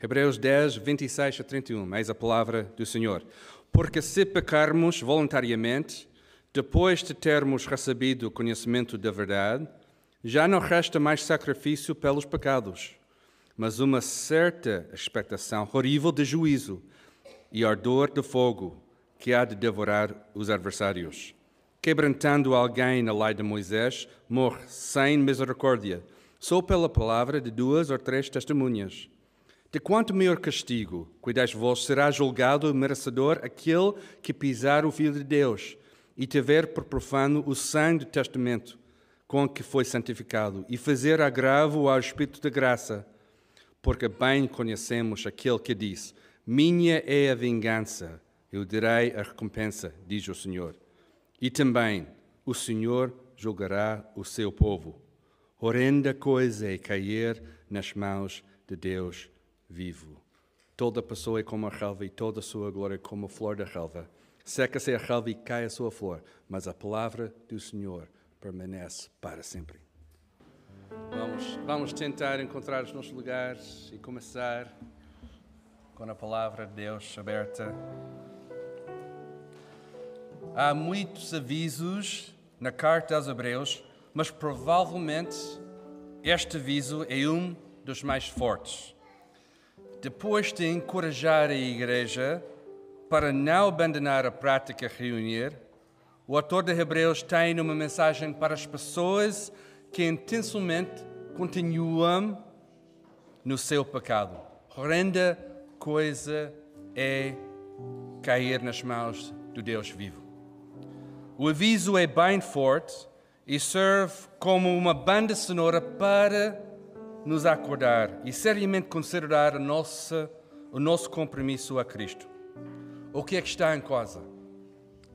Hebreus 10, 26 a 31. Eis a palavra do Senhor. Porque se pecarmos voluntariamente, depois de termos recebido o conhecimento da verdade, já não resta mais sacrifício pelos pecados, mas uma certa expectação horrível de juízo e ardor de fogo que há de devorar os adversários. Quebrantando alguém na lei de Moisés, morre sem misericórdia, só pela palavra de duas ou três testemunhas. De quanto maior castigo, cuidais vós, será julgado merecedor aquele que pisar o Filho de Deus e tiver por profano o sangue do testamento com que foi santificado e fazer agravo ao Espírito de graça, porque bem conhecemos aquele que disse: Minha é a vingança, eu darei a recompensa, diz o Senhor. E também o Senhor julgará o seu povo. Horrenda coisa é cair nas mãos de Deus vivo. Toda pessoa é como a relva e toda a sua glória é como a flor da relva. Seca-se a relva e cai a sua flor, mas a palavra do Senhor permanece para sempre. Vamos, vamos tentar encontrar os nossos lugares e começar com a palavra de Deus aberta. Há muitos avisos na carta aos Hebreus, mas provavelmente este aviso é um dos mais fortes. Depois de encorajar a igreja para não abandonar a prática reunir, o autor de Hebreus tem uma mensagem para as pessoas que intencionalmente continuam no seu pecado. Horrenda coisa é cair nas mãos do Deus vivo. O aviso é bem forte e serve como uma banda sonora para nos acordar e seriamente considerar a nossa, o nosso compromisso a Cristo. O que é que está em causa?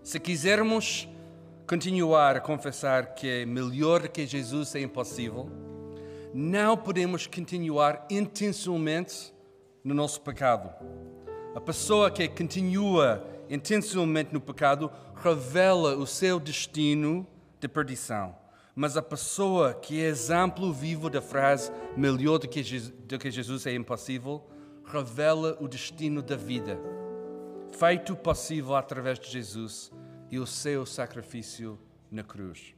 Se quisermos continuar a confessar que é melhor que Jesus é impossível, não podemos continuar intencionalmente no nosso pecado. A pessoa que continua intencionalmente no pecado revela o seu destino de perdição. Mas a pessoa que é exemplo vivo da frase melhor do que, do que Jesus é impossível, revela o destino da vida feito possível através de Jesus e o seu sacrifício na cruz.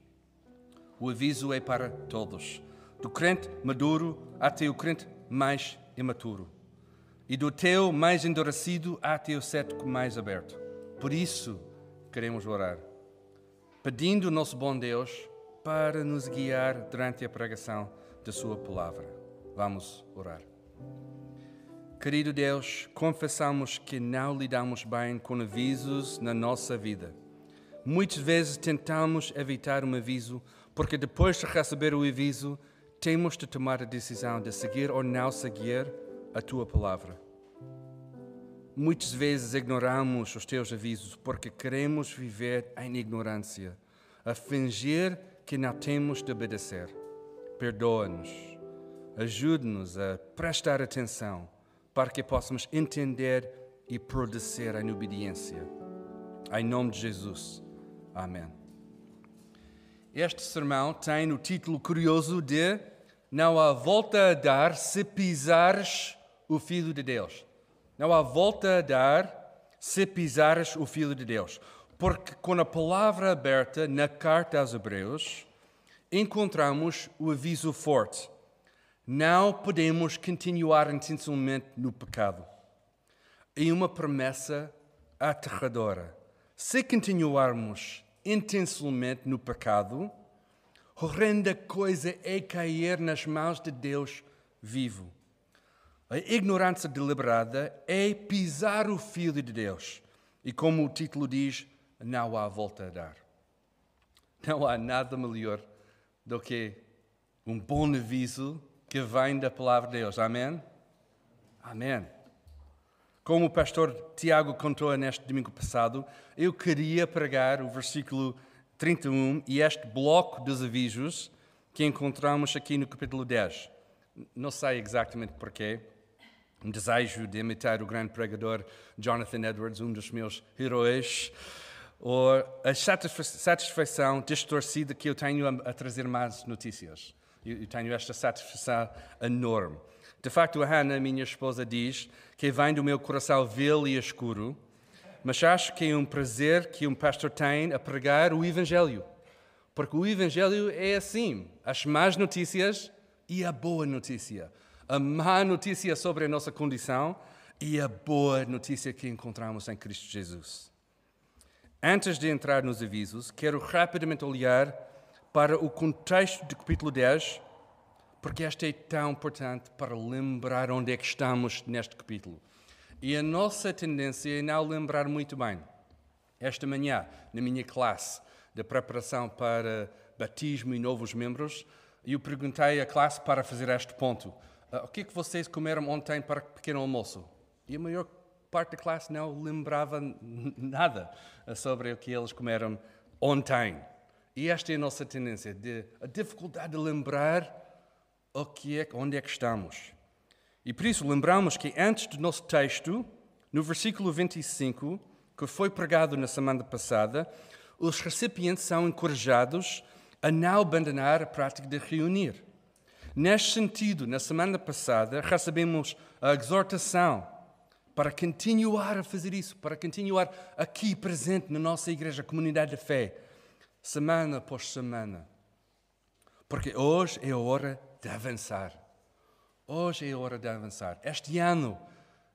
O aviso é para todos, do crente maduro até o crente mais imaturo, e do teu mais endurecido até o cético mais aberto. Por isso, queremos orar, pedindo o nosso bom Deus para nos guiar durante a pregação da Sua palavra. Vamos orar. Querido Deus, confessamos que não lidamos bem com avisos na nossa vida. Muitas vezes tentamos evitar um aviso porque depois de receber o aviso, temos de tomar a decisão de seguir ou não seguir a tua palavra. Muitas vezes ignoramos os teus avisos porque queremos viver em ignorância, a fingir que não temos de obedecer. Perdoa-nos, ajude-nos a prestar atenção para que possamos entender e produzir em obediência. Em nome de Jesus. Amém. Este sermão tem o título curioso de Não há volta a dar se pisares o Filho de Deus. Não há volta a dar se pisares o Filho de Deus. Porque com a palavra aberta na carta aos Hebreus, encontramos o aviso forte não podemos continuar intencionalmente no pecado. E uma promessa aterradora. Se continuarmos intencionalmente no pecado, horrenda coisa é cair nas mãos de Deus vivo. A ignorância deliberada é pisar o Filho de Deus. E como o título diz, não há volta a dar. Não há nada melhor do que um bom aviso que vem da palavra de Deus. Amém? Amém. Como o pastor Tiago contou neste domingo passado, eu queria pregar o versículo 31 e este bloco dos avisos que encontramos aqui no capítulo 10. Não sei exatamente porquê. Um desejo de imitar o grande pregador Jonathan Edwards, um dos meus heróis, ou a satisfação distorcida que eu tenho a trazer mais notícias. Eu tenho esta satisfação enorme. De facto, a Hannah, minha esposa, diz que vem do meu coração vil e escuro, mas acho que é um prazer que um pastor tem a pregar o Evangelho. Porque o Evangelho é assim: as más notícias e a boa notícia. A má notícia sobre a nossa condição e a boa notícia que encontramos em Cristo Jesus. Antes de entrar nos avisos, quero rapidamente olhar para o contexto do capítulo 10, porque este é tão importante para lembrar onde é que estamos neste capítulo. E a nossa tendência é não lembrar muito bem. Esta manhã, na minha classe de preparação para batismo e novos membros, eu perguntei à classe para fazer este ponto. Uh, o que é que vocês comeram ontem para pequeno almoço? E a maior parte da classe não lembrava nada sobre o que eles comeram ontem. E esta é a nossa tendência, de, a dificuldade de lembrar o que é, onde é que estamos. E por isso lembramos que antes do nosso texto, no versículo 25, que foi pregado na semana passada, os recipientes são encorajados a não abandonar a prática de reunir. Neste sentido, na semana passada, recebemos a exortação para continuar a fazer isso, para continuar aqui presente na nossa igreja, comunidade de fé, semana após semana. Porque hoje é a hora de avançar. Hoje é a hora de avançar. Este ano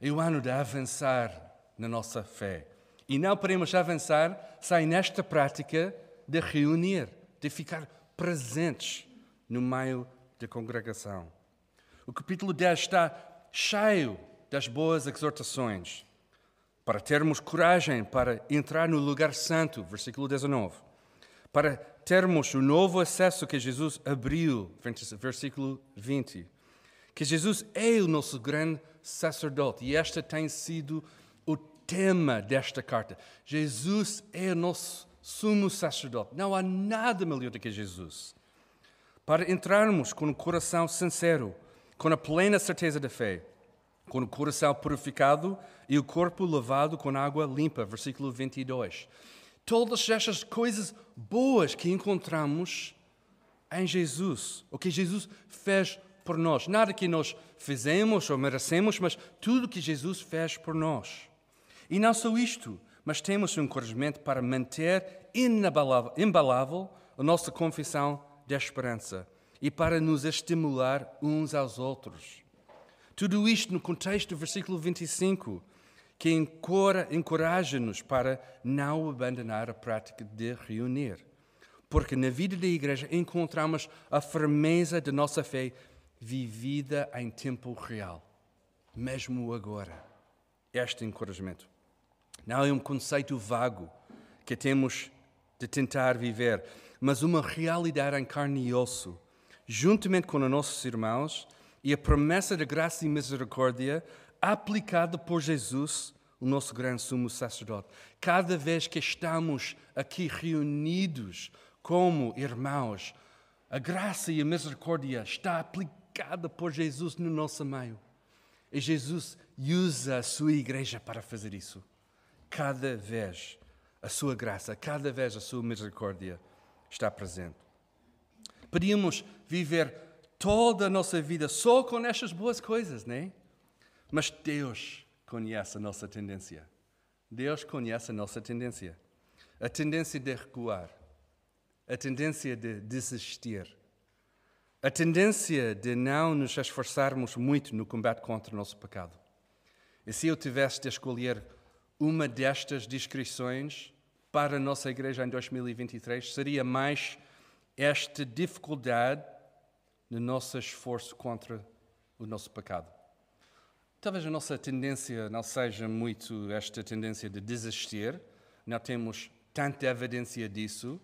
é o ano de avançar na nossa fé. E não podemos avançar sem nesta prática de reunir, de ficar presentes no meio da congregação. O capítulo 10 está cheio das boas exortações, para termos coragem para entrar no lugar santo, versículo 19, para termos o novo acesso que Jesus abriu, versículo 20, que Jesus é o nosso grande sacerdote e este tem sido o tema desta carta. Jesus é o nosso sumo sacerdote. Não há nada melhor do que Jesus. Para entrarmos com o coração sincero, com a plena certeza da fé, com o coração purificado e o corpo lavado com água limpa. Versículo 22. Todas estas coisas boas que encontramos em Jesus, o que Jesus fez por nós. Nada que nós fizemos ou merecemos, mas tudo que Jesus fez por nós. E não só isto, mas temos um encorajamento para manter inabalável, a nossa confissão de esperança e para nos estimular uns aos outros. Tudo isto no contexto do versículo 25, que encoraja-nos para não abandonar a prática de reunir. Porque na vida da igreja encontramos a firmeza da nossa fé vivida em tempo real, mesmo agora. Este encorajamento. Não é um conceito vago que temos de tentar viver, mas uma realidade em carne e osso, juntamente com os nossos irmãos e a promessa da graça e misericórdia aplicada por Jesus, o nosso grande sumo sacerdote. Cada vez que estamos aqui reunidos como irmãos, a graça e a misericórdia está aplicada por Jesus no nosso meio. E Jesus usa a sua igreja para fazer isso. Cada vez a sua graça, cada vez a sua misericórdia está presente. Podíamos viver toda a nossa vida só com estas boas coisas, não é? Mas Deus conhece a nossa tendência. Deus conhece a nossa tendência. A tendência de recuar, a tendência de desistir, a tendência de não nos esforçarmos muito no combate contra o nosso pecado. E se eu tivesse de escolher uma destas descrições para a nossa igreja em 2023, seria mais esta dificuldade no nosso esforço contra o nosso pecado. Talvez a nossa tendência não seja muito esta tendência de desistir, não temos tanta evidência disso.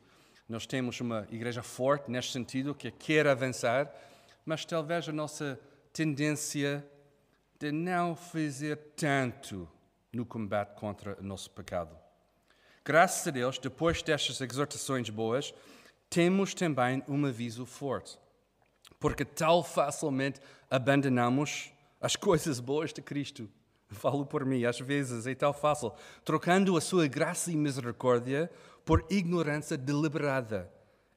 Nós temos uma igreja forte neste sentido, que quer avançar, mas talvez a nossa tendência de não fazer tanto no combate contra o nosso pecado. Graças a Deus, depois destas exortações boas, temos também um aviso forte porque tão facilmente abandonamos as coisas boas de Cristo. Falo por mim, às vezes é tão fácil, trocando a sua graça e misericórdia por ignorância deliberada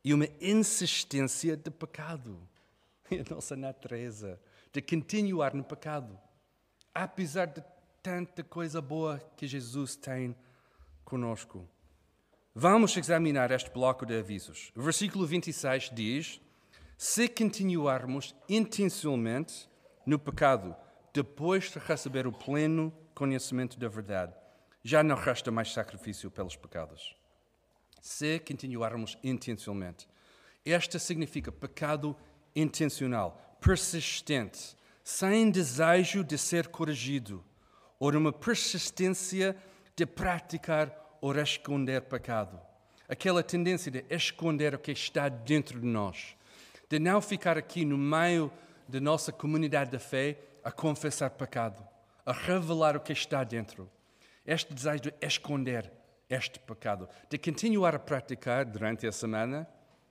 e uma insistência de pecado. E a nossa natureza de continuar no pecado, apesar de tanta coisa boa que Jesus tem conosco. Vamos examinar este bloco de avisos. Versículo 26 diz: Se continuarmos intencionalmente no pecado, depois de receber o pleno conhecimento da verdade, já não resta mais sacrifício pelos pecados. Se continuarmos intencionalmente. Esta significa pecado intencional, persistente, sem desejo de ser corrigido, ou uma persistência de praticar ou esconder pecado. Aquela tendência de esconder o que está dentro de nós, de não ficar aqui no meio da nossa comunidade de fé a confessar pecado, a revelar o que está dentro. Este desejo de esconder este pecado, de continuar a praticar durante a semana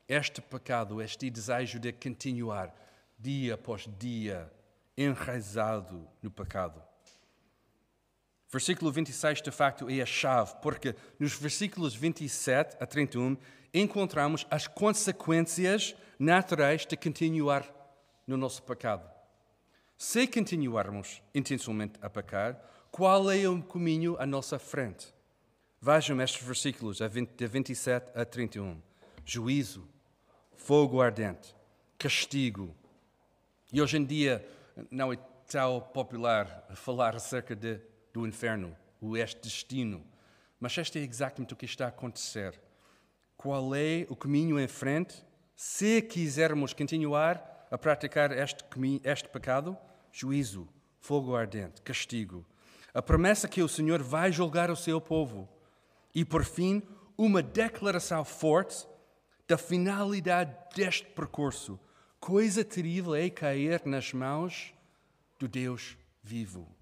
este pecado, este desejo de continuar dia após dia enraizado no pecado. Versículo 26, de facto, é a chave, porque nos versículos 27 a 31 encontramos as consequências naturais de continuar no nosso pecado. Se continuarmos intencionalmente a pecar, qual é o caminho à nossa frente? Vejam estes versículos, de 27 a 31. Juízo, fogo ardente, castigo. E hoje em dia não é tão popular falar acerca de, do inferno, o este destino. Mas este é exatamente o que está a acontecer. Qual é o caminho em frente? Se quisermos continuar a praticar este, este pecado, juízo, fogo ardente, castigo. A promessa que o Senhor vai julgar o seu povo. E, por fim, uma declaração forte da finalidade deste percurso. Coisa terrível é cair nas mãos do Deus vivo.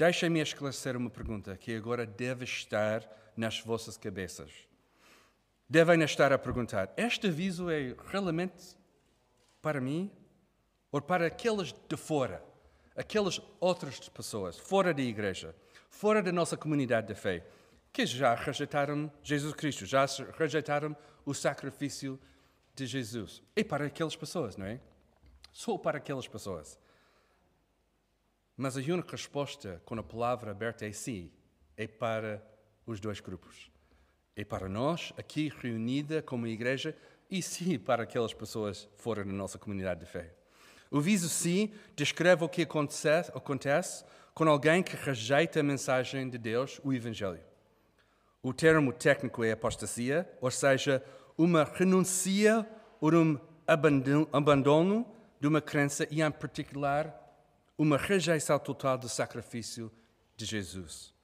Deixem-me esclarecer uma pergunta que agora deve estar nas vossas cabeças. Devem estar a perguntar: este aviso é realmente para mim ou para aqueles de fora, aquelas outras pessoas, fora da igreja, fora da nossa comunidade de fé, que já rejeitaram Jesus Cristo, já rejeitaram o sacrifício de Jesus. É para aquelas pessoas, não é? Só para aquelas pessoas. Mas a única resposta com a palavra aberta é sim, é para os dois grupos. É para nós, aqui reunida como igreja, e sim para aquelas pessoas fora da nossa comunidade de fé. O viso sim descreve o que acontece, acontece com alguém que rejeita a mensagem de Deus, o Evangelho. O termo técnico é apostasia, ou seja, uma renuncia ou um abandono de uma crença e, em particular, uma rejeição total do sacrifício de Jesus.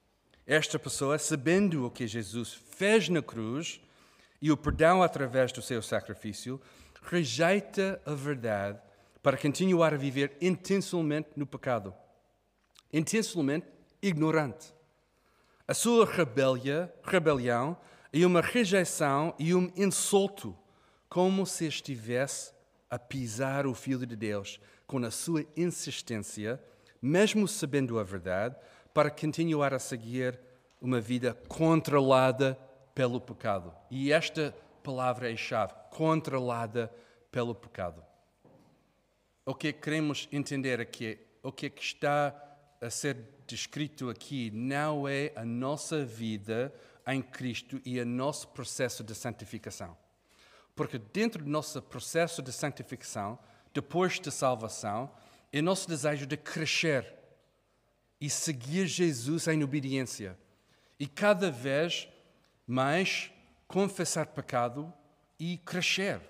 Esta pessoa, sabendo o que Jesus fez na cruz e o perdão através do seu sacrifício, rejeita a verdade para continuar a viver intencionalmente no pecado, intencionalmente ignorante. A sua rebelha, rebelião e uma rejeição e um insulto, como se estivesse a pisar o Filho de Deus com a sua insistência, mesmo sabendo a verdade, para continuar a seguir uma vida controlada pelo pecado. E esta palavra é chave: controlada pelo pecado. O que queremos entender aqui, o que está a ser descrito aqui não é a nossa vida em Cristo e o nosso processo de santificação. Porque dentro do nosso processo de santificação, depois da salvação, é nosso desejo de crescer e seguir Jesus em obediência. E cada vez mais confessar pecado e crescer.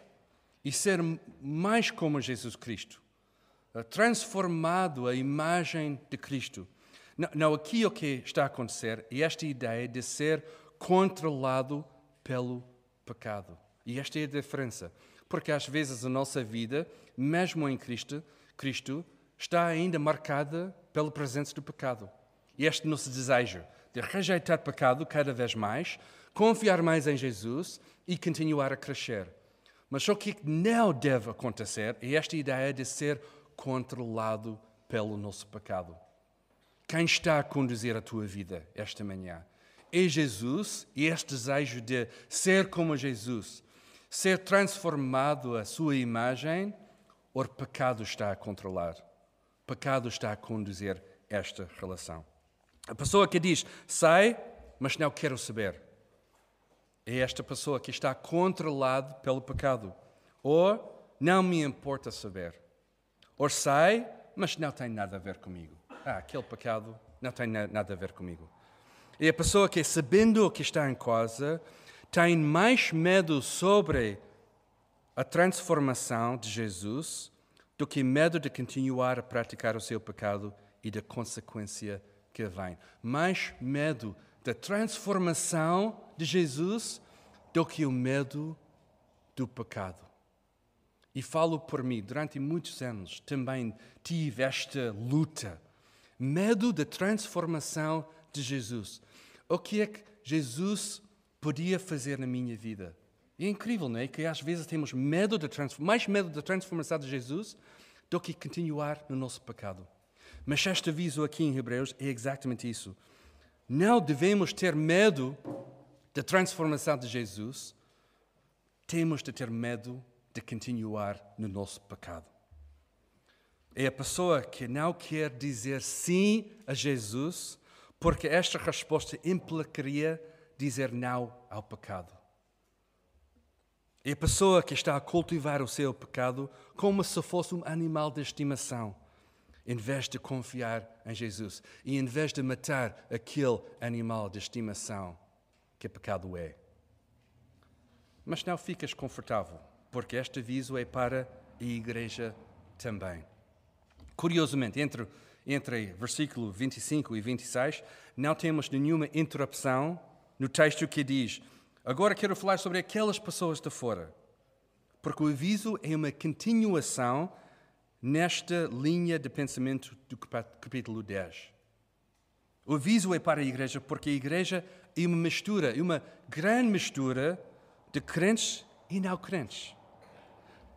E ser mais como Jesus Cristo. Transformado à imagem de Cristo. Não, aqui o que está a acontecer é esta ideia de ser controlado pelo pecado. E esta é a diferença. Porque às vezes a nossa vida, mesmo em Cristo, Cristo está ainda marcada pela presença do pecado. E este nosso desejo de rejeitar pecado cada vez mais, confiar mais em Jesus e continuar a crescer. Mas o que não deve acontecer é esta ideia de ser controlado pelo nosso pecado. Quem está a conduzir a tua vida esta manhã? É Jesus e este desejo de ser como Jesus, ser transformado à sua imagem, ou pecado está a controlar? Pecado está a conduzir esta relação. A pessoa que diz sai, mas não quero saber, é esta pessoa que está controlada pelo pecado. Ou não me importa saber. Ou sai, mas não tem nada a ver comigo. Ah, aquele pecado não tem nada a ver comigo. E a pessoa que, sabendo o que está em casa, tem mais medo sobre a transformação de Jesus do que medo de continuar a praticar o seu pecado e da consequência que vem. Mais medo da transformação de Jesus do que o medo do pecado. E falo por mim, durante muitos anos também tive esta luta. Medo da transformação de Jesus. O que é que Jesus podia fazer na minha vida? É incrível, não é? Que às vezes temos medo de mais medo da transformação de Jesus do que continuar no nosso pecado. Mas este aviso aqui em Hebreus é exatamente isso. Não devemos ter medo da transformação de Jesus, temos de ter medo de continuar no nosso pecado. É a pessoa que não quer dizer sim a Jesus, porque esta resposta implicaria dizer não ao pecado. É a pessoa que está a cultivar o seu pecado como se fosse um animal de estimação, em vez de confiar em Jesus e em vez de matar aquele animal de estimação que pecado é. Mas não ficas confortável, porque este aviso é para a igreja também. Curiosamente, entre, entre versículo 25 e 26, não temos nenhuma interrupção no texto que diz Agora quero falar sobre aquelas pessoas de fora, porque o aviso é uma continuação nesta linha de pensamento do capítulo 10. O aviso é para a igreja porque a igreja é uma mistura, é uma grande mistura de crentes e não crentes.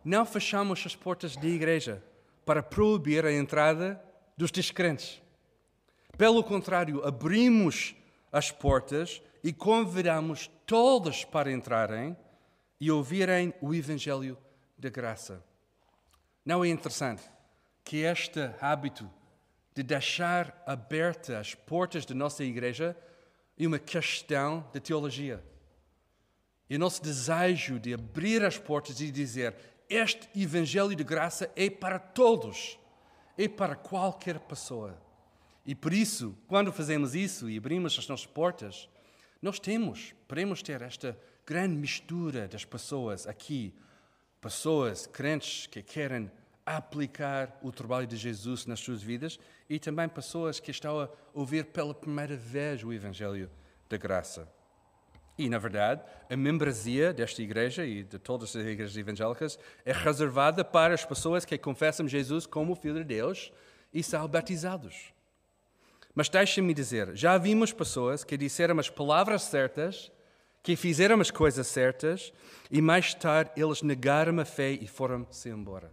Não fechamos as portas da igreja para proibir a entrada dos descrentes. Pelo contrário, abrimos as portas e convidamos todos para entrarem e ouvirem o Evangelho da graça. Não é interessante que este hábito de deixar abertas as portas da nossa igreja é uma questão de teologia. E o nosso desejo de abrir as portas e dizer: Este Evangelho de graça é para todos, é para qualquer pessoa. E por isso, quando fazemos isso e abrimos as nossas portas, nós temos, podemos ter esta grande mistura das pessoas aqui, pessoas crentes que querem aplicar o trabalho de Jesus nas suas vidas e também pessoas que estão a ouvir pela primeira vez o Evangelho da Graça. E, na verdade, a membresia desta igreja e de todas as igrejas evangélicas é reservada para as pessoas que confessam Jesus como Filho de Deus e são batizados. Mas deixem-me dizer, já vimos pessoas que disseram as palavras certas, que fizeram as coisas certas, e mais tarde eles negaram a fé e foram-se embora.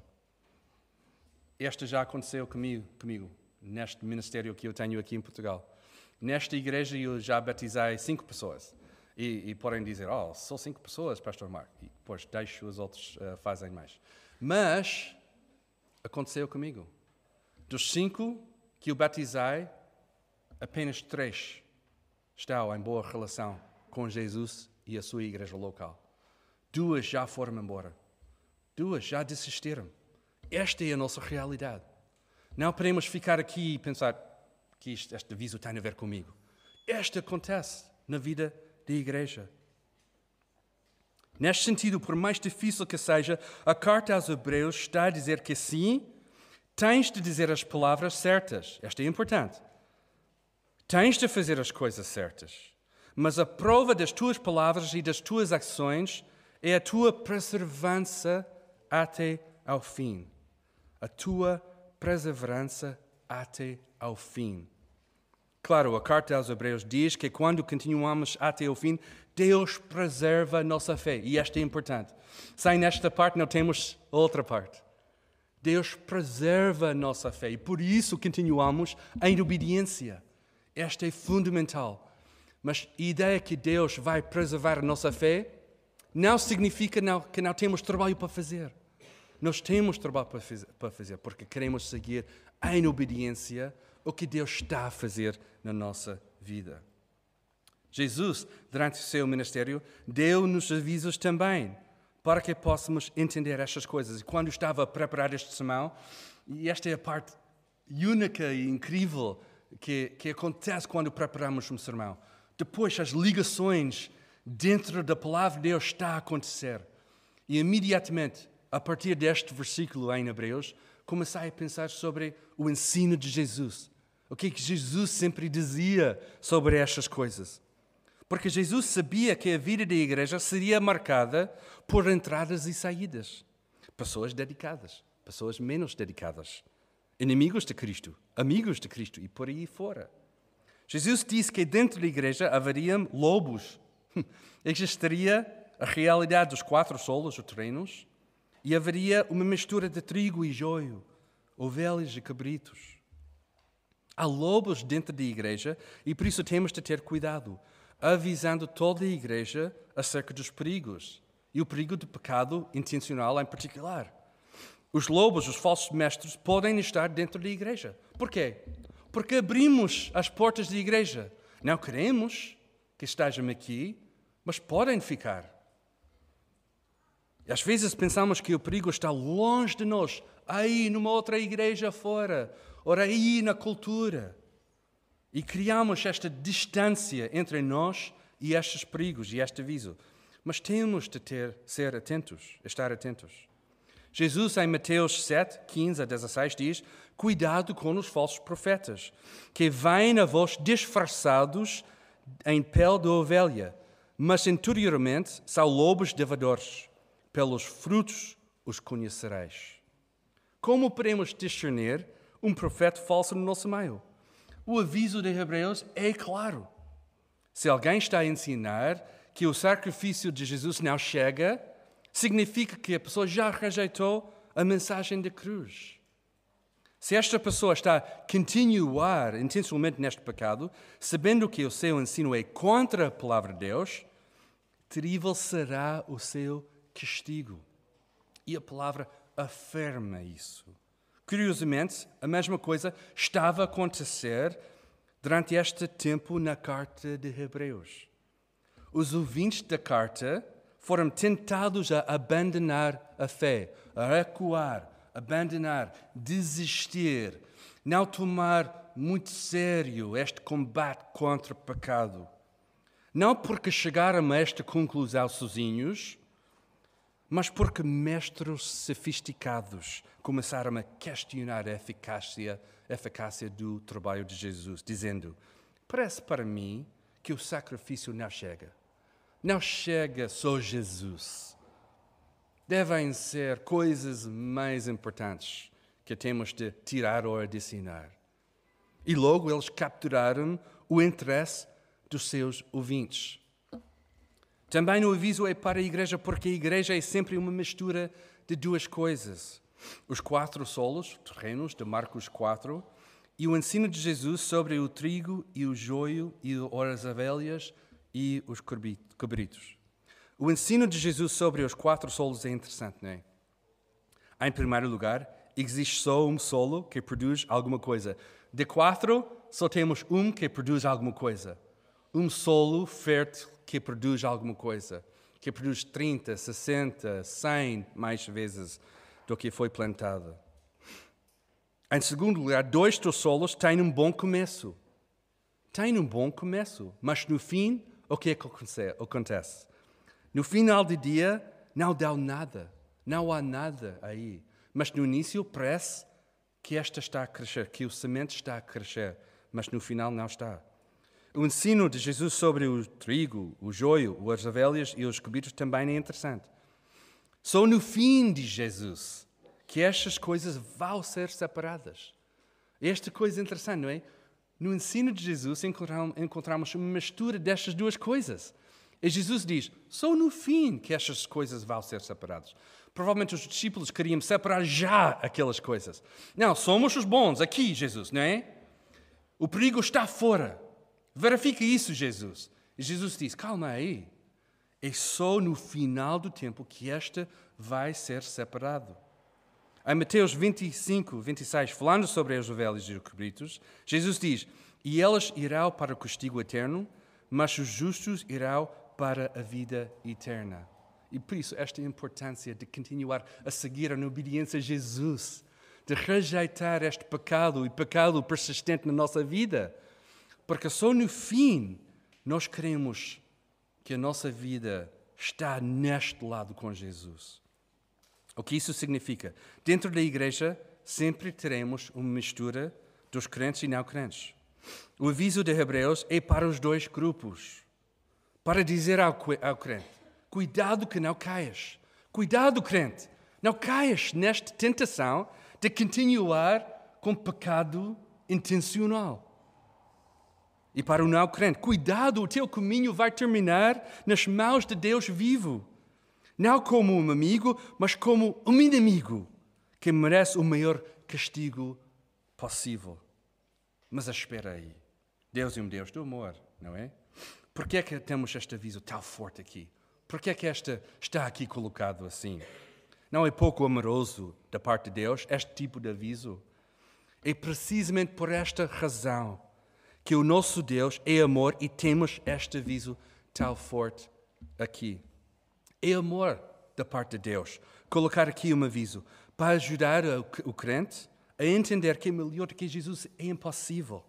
Esta já aconteceu comigo, comigo, neste ministério que eu tenho aqui em Portugal. Nesta igreja eu já batizei cinco pessoas. E, e podem dizer, oh, só cinco pessoas, pastor Mark. E depois deixo os outros uh, fazem mais. Mas aconteceu comigo. Dos cinco que eu batizei, apenas três estão em boa relação com Jesus e a sua igreja local. Duas já foram embora. Duas já desistiram. Esta é a nossa realidade. Não podemos ficar aqui e pensar que isto, este aviso tem a ver comigo. Este acontece na vida da igreja. Neste sentido, por mais difícil que seja, a carta aos Hebreus está a dizer que sim, tens de dizer as palavras certas. Esta é importante. Tens de fazer as coisas certas, mas a prova das tuas palavras e das tuas ações é a tua perseverança até ao fim. A tua perseverança até ao fim. Claro, a carta aos Hebreus diz que quando continuamos até o fim, Deus preserva a nossa fé. E esta é importante. Sem esta parte, não temos outra parte. Deus preserva a nossa fé e por isso continuamos em obediência. Esta é fundamental. Mas a ideia que Deus vai preservar a nossa fé não significa não, que não temos trabalho para fazer. nós temos trabalho para fazer, porque queremos seguir em obediência o que Deus está a fazer na nossa vida. Jesus, durante o seu ministério, deu-nos avisos também para que possamos entender estas coisas. E quando estava a preparar este sermão, e esta é a parte única e incrível que, que acontece quando preparamos um sermão. Depois, as ligações dentro da palavra de Deus está a acontecer. E imediatamente, a partir deste versículo em Hebreus, comecei a pensar sobre o ensino de Jesus. O que é que Jesus sempre dizia sobre estas coisas. Porque Jesus sabia que a vida da igreja seria marcada por entradas e saídas. Pessoas dedicadas, pessoas menos dedicadas. Inimigos de Cristo, amigos de Cristo e por aí fora. Jesus disse que dentro da igreja haveriam lobos. Existiria a realidade dos quatro solos, os terrenos, e haveria uma mistura de trigo e joio, ovelhas e cabritos. Há lobos dentro da igreja e por isso temos de ter cuidado avisando toda a igreja acerca dos perigos e o perigo do pecado intencional em particular. Os lobos, os falsos mestres, podem estar dentro da igreja. Por quê? Porque abrimos as portas da igreja. Não queremos que estejam aqui, mas podem ficar. E às vezes pensamos que o perigo está longe de nós, aí numa outra igreja fora, ou aí na cultura. E criamos esta distância entre nós e estes perigos e este aviso. Mas temos de ter, ser atentos, estar atentos. Jesus, em Mateus 7, 15 a 16, diz: Cuidado com os falsos profetas, que vêm a vós disfarçados em pele de ovelha, mas interiormente são lobos devoradores. Pelos frutos os conhecereis. Como podemos discernir um profeta falso no nosso meio? O aviso de Hebreus é claro. Se alguém está a ensinar que o sacrifício de Jesus não chega, significa que a pessoa já rejeitou a mensagem da cruz. Se esta pessoa está a continuar intencionalmente neste pecado, sabendo que o seu ensino é contra a palavra de Deus, terrível será o seu castigo. E a palavra afirma isso. Curiosamente, a mesma coisa estava a acontecer durante este tempo na carta de Hebreus. Os ouvintes da carta foram tentados a abandonar a fé, a recuar, abandonar, desistir, não tomar muito sério este combate contra o pecado. Não porque chegaram a esta conclusão sozinhos, mas porque mestres sofisticados começaram a questionar a eficácia, a eficácia do trabalho de Jesus, dizendo: Parece para mim que o sacrifício não chega. Não chega só Jesus. Devem ser coisas mais importantes que temos de tirar ou adicionar. E logo eles capturaram o interesse dos seus ouvintes. Também o aviso é para a igreja, porque a igreja é sempre uma mistura de duas coisas: os quatro solos terrenos de Marcos 4 e o ensino de Jesus sobre o trigo e o joio e as abelhas e os cabritos. O ensino de Jesus sobre os quatro solos é interessante, não é? Em primeiro lugar, existe só um solo que produz alguma coisa. De quatro, só temos um que produz alguma coisa. Um solo fértil que produz alguma coisa, que produz 30, 60, 100 mais vezes do que foi plantada. Em segundo lugar, dois solos têm um bom começo. Têm um bom começo, mas no fim, o que, é que acontece? No final do dia, não dá nada, não há nada aí. Mas no início parece que esta está a crescer, que o semente está a crescer, mas no final não está. O ensino de Jesus sobre o trigo, o joio, as ovelhas e os cabritos também é interessante. Só no fim de Jesus que estas coisas vão ser separadas. Esta coisa interessante, não é? No ensino de Jesus encontramos uma mistura destas duas coisas. E Jesus diz: só no fim que estas coisas vão ser separadas. Provavelmente os discípulos queriam separar já aquelas coisas. Não, somos os bons aqui, Jesus, não é? O perigo está fora. Verifica isso, Jesus. E Jesus diz: calma aí. É só no final do tempo que esta vai ser separado. Em Mateus 25, 26, falando sobre as ovelhas e os cabritos, Jesus diz: E elas irão para o castigo eterno, mas os justos irão para a vida eterna. E por isso, esta importância de continuar a seguir a obediência a Jesus, de rejeitar este pecado e pecado persistente na nossa vida, porque só no fim nós queremos que a nossa vida está neste lado com Jesus. O que isso significa? Dentro da igreja sempre teremos uma mistura dos crentes e não crentes. O aviso de Hebreus é para os dois grupos. Para dizer ao, ao crente: cuidado que não caias. Cuidado, crente, não caias nesta tentação de continuar com pecado intencional. E para o não crente, cuidado, o teu caminho vai terminar nas mãos de Deus vivo. Não como um amigo, mas como um inimigo que merece o maior castigo possível. Mas espera aí. Deus é um Deus do amor, não é? Por que é que temos este aviso tão forte aqui? Por que é que esta está aqui colocado assim? Não é pouco amoroso da parte de Deus este tipo de aviso? É precisamente por esta razão que o nosso Deus é amor e temos este aviso tão forte aqui. É amor da parte de Deus. Colocar aqui um aviso. Para ajudar o crente a entender que melhor do que Jesus é impossível,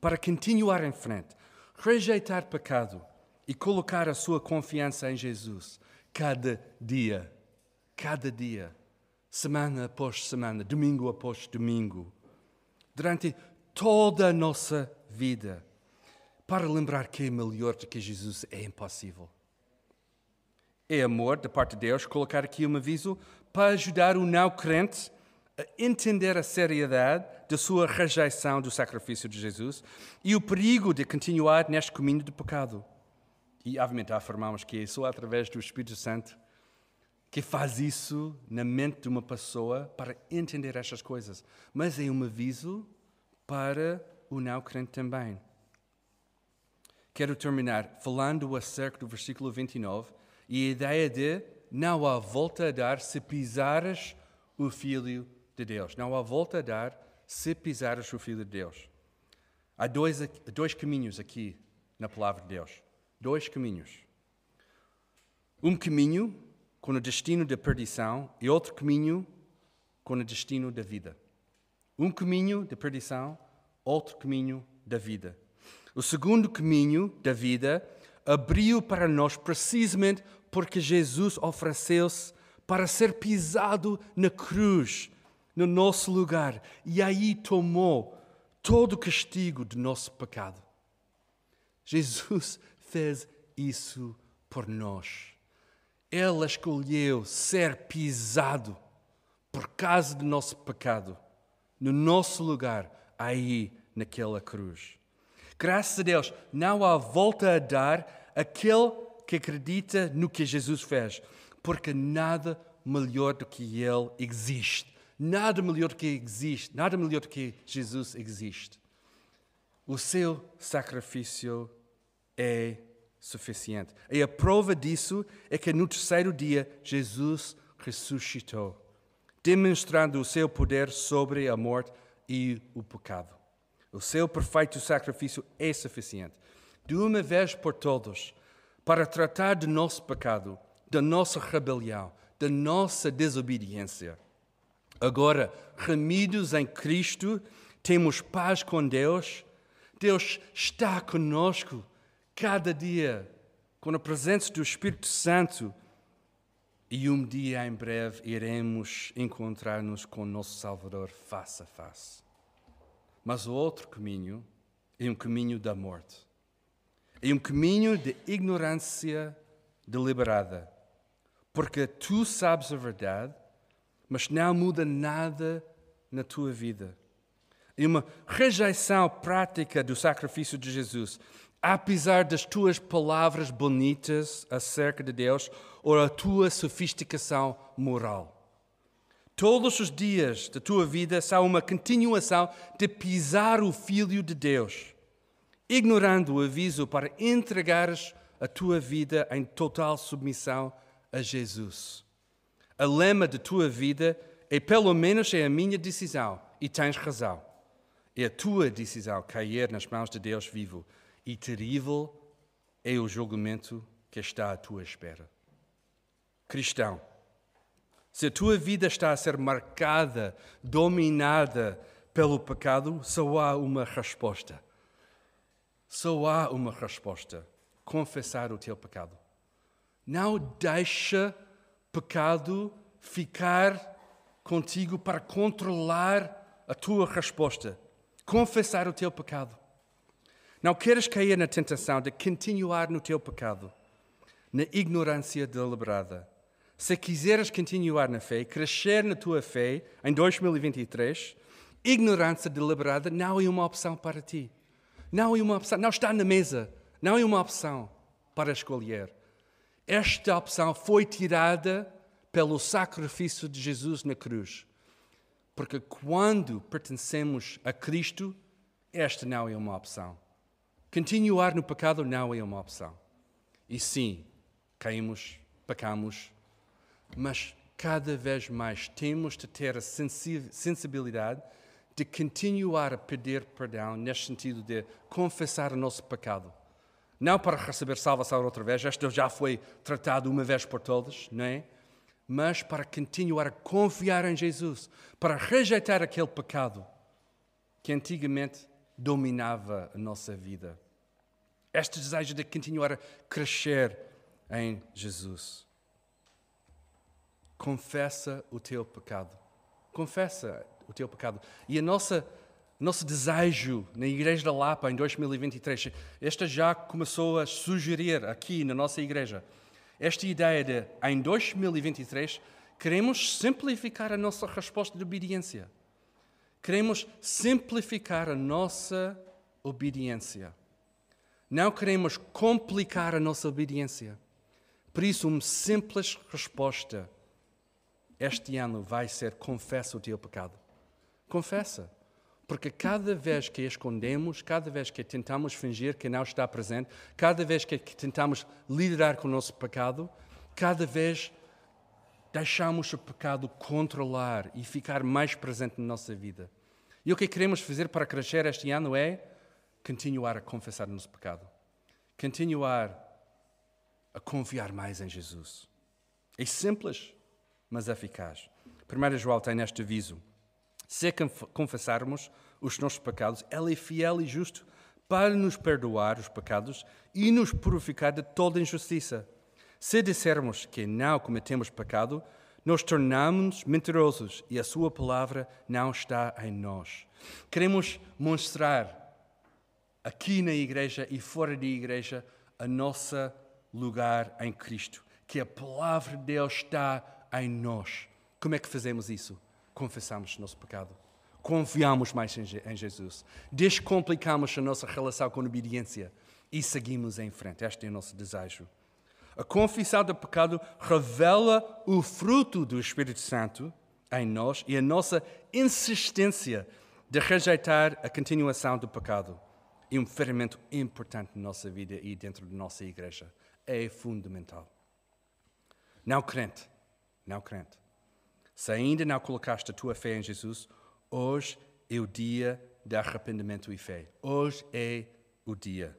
para continuar em frente, rejeitar pecado e colocar a sua confiança em Jesus cada dia, cada dia, semana após semana, domingo após domingo, durante toda a nossa vida. Para lembrar que é melhor do que Jesus é impossível. É amor da parte de Deus colocar aqui um aviso para ajudar o não crente a entender a seriedade da sua rejeição do sacrifício de Jesus e o perigo de continuar neste caminho de pecado. E, obviamente, afirmamos que é só através do Espírito Santo que faz isso na mente de uma pessoa para entender estas coisas. Mas é um aviso para o não crente também. Quero terminar falando acerca do versículo 29 e a ideia de não há volta a dar se pisares o Filho de Deus. Não há volta a dar se pisares o Filho de Deus. Há dois, dois caminhos aqui na palavra de Deus. Dois caminhos. Um caminho com o destino da perdição e outro caminho com o destino da vida. Um caminho de perdição outro caminho da vida. O segundo caminho da vida abriu para nós precisamente porque Jesus ofereceu-se para ser pisado na cruz, no nosso lugar, e aí tomou todo o castigo do nosso pecado. Jesus fez isso por nós. Ele escolheu ser pisado por causa do nosso pecado, no nosso lugar, aí naquela cruz. Graças a Deus, não há volta a dar aquele que acredita no que Jesus fez, porque nada melhor do que Ele existe. Nada melhor do que existe, nada melhor do que Jesus existe. O seu sacrifício é suficiente. E a prova disso é que no terceiro dia Jesus ressuscitou, demonstrando o seu poder sobre a morte e o pecado. O seu perfeito sacrifício é suficiente, de uma vez por todos, para tratar do nosso pecado, da nossa rebelião, da nossa desobediência. Agora, remidos em Cristo, temos paz com Deus. Deus está conosco cada dia, com a presença do Espírito Santo. E um dia em breve iremos encontrar-nos com o nosso Salvador face a face. Mas o outro caminho é um caminho da morte. É um caminho de ignorância deliberada. Porque tu sabes a verdade, mas não muda nada na tua vida. É uma rejeição prática do sacrifício de Jesus, apesar das tuas palavras bonitas acerca de Deus ou a tua sofisticação moral. Todos os dias da tua vida são uma continuação de pisar o Filho de Deus, ignorando o aviso para entregares a tua vida em total submissão a Jesus. A lema da tua vida é pelo menos é a minha decisão, e tens razão. É a tua decisão cair nas mãos de Deus vivo, e terrível é o julgamento que está à tua espera. Cristão, se a tua vida está a ser marcada, dominada pelo pecado, só há uma resposta. Só há uma resposta: confessar o teu pecado. Não deixa pecado ficar contigo para controlar a tua resposta. Confessar o teu pecado. Não queres cair na tentação de continuar no teu pecado, na ignorância deliberada. Se quiseres continuar na fé, crescer na tua fé em 2023, ignorância deliberada não é uma opção para ti. Não é uma opção, não está na mesa, não é uma opção para escolher. Esta opção foi tirada pelo sacrifício de Jesus na cruz. Porque quando pertencemos a Cristo, esta não é uma opção. Continuar no pecado não é uma opção. E sim, caímos, pecamos, mas cada vez mais temos de ter a sensibilidade de continuar a pedir perdão, neste sentido de confessar o nosso pecado não para receber salvação outra vez, esta já foi tratado uma vez por todas, não é? Mas para continuar a confiar em Jesus, para rejeitar aquele pecado que antigamente dominava a nossa vida. Este desejo de continuar a crescer em Jesus. Confessa o teu pecado. Confessa o teu pecado. E a nossa nosso desejo na Igreja da Lapa em 2023, esta já começou a sugerir aqui na nossa igreja, esta ideia de, em 2023, queremos simplificar a nossa resposta de obediência. Queremos simplificar a nossa obediência. Não queremos complicar a nossa obediência. Por isso, uma simples resposta este ano vai ser: confessa o teu pecado. Confessa. Porque cada vez que escondemos, cada vez que tentamos fingir que não está presente, cada vez que tentamos liderar com o nosso pecado, cada vez deixamos o pecado controlar e ficar mais presente na nossa vida. E o que queremos fazer para crescer este ano é continuar a confessar o nosso pecado, continuar a confiar mais em Jesus. É simples, mas eficaz. 1 João tem este aviso. Se confessarmos os nossos pecados, Ele é fiel e justo para nos perdoar os pecados e nos purificar de toda injustiça. Se dissermos que não cometemos pecado, nós tornamos-nos mentirosos e a Sua palavra não está em nós. Queremos mostrar aqui na igreja e fora da igreja a nosso lugar em Cristo, que a palavra de Deus está em nós. Como é que fazemos isso? Confessamos o nosso pecado. Confiamos mais em Jesus. Descomplicamos a nossa relação com obediência e seguimos em frente. Este é o nosso desejo. A confissão do pecado revela o fruto do Espírito Santo em nós e a nossa insistência de rejeitar a continuação do pecado. É um ferramenta importante na nossa vida e dentro da nossa igreja. É fundamental. Não crente, não crente. Se ainda não colocaste a tua fé em Jesus, hoje é o dia de arrependimento e fé. Hoje é o dia.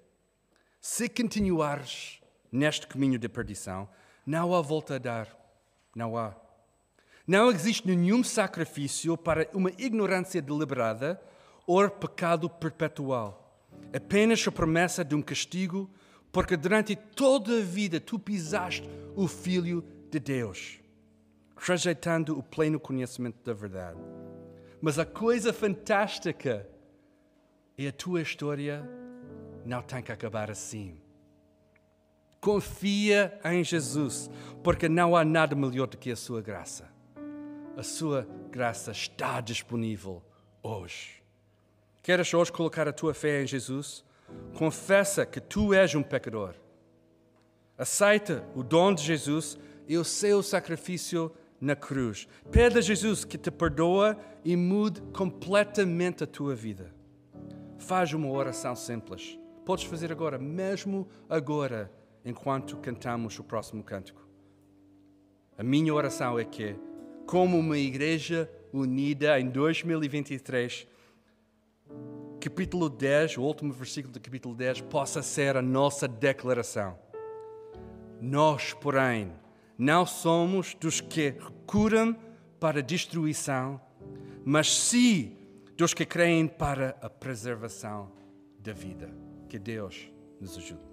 Se continuares neste caminho de perdição, não há volta a dar. Não há. Não existe nenhum sacrifício para uma ignorância deliberada ou pecado perpetual. Apenas a promessa de um castigo, porque durante toda a vida tu pisaste o Filho de Deus rejeitando o pleno conhecimento da verdade. Mas a coisa fantástica é a tua história não tem que acabar assim. Confia em Jesus, porque não há nada melhor do que a sua graça. A sua graça está disponível hoje. Queres hoje colocar a tua fé em Jesus? Confessa que tu és um pecador. Aceita o dom de Jesus e o seu sacrifício na cruz. Pede a Jesus que te perdoa e mude completamente a tua vida. Faz uma oração simples. Podes fazer agora, mesmo agora, enquanto cantamos o próximo cântico. A minha oração é que como uma igreja unida em 2023, capítulo 10, o último versículo do capítulo 10, possa ser a nossa declaração. Nós, porém, não somos dos que recuram para a destruição, mas sim dos que creem para a preservação da vida. Que Deus nos ajude.